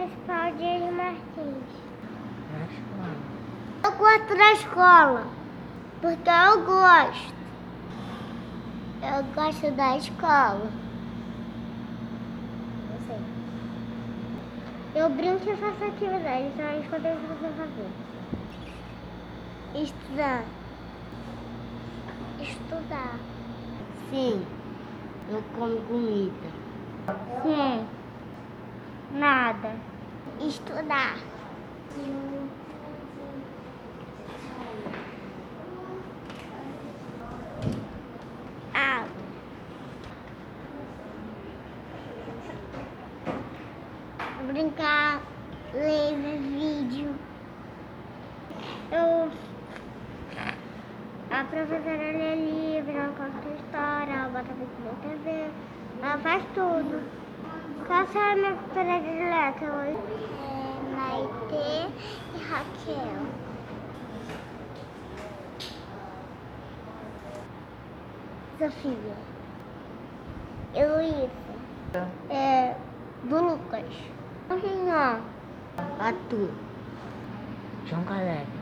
Municipal de Martins. Na escola. Eu gosto da escola, porque eu gosto. Eu gosto da escola. Eu sei. Eu brinco e faço atividade, só isso que eu tenho que fazer. Estudar. Estudar. Sim, eu como comida. Nada. Estudar. Água. Brincar, ler vídeo. Eu. A professora lê livro, ela conta história, ela bota vídeo na TV, ela faz tudo. Qual a minha predileta hoje? É Maite e Raquel. Sofia. Heloísa. É. Do Lucas. Atu. João Caleb.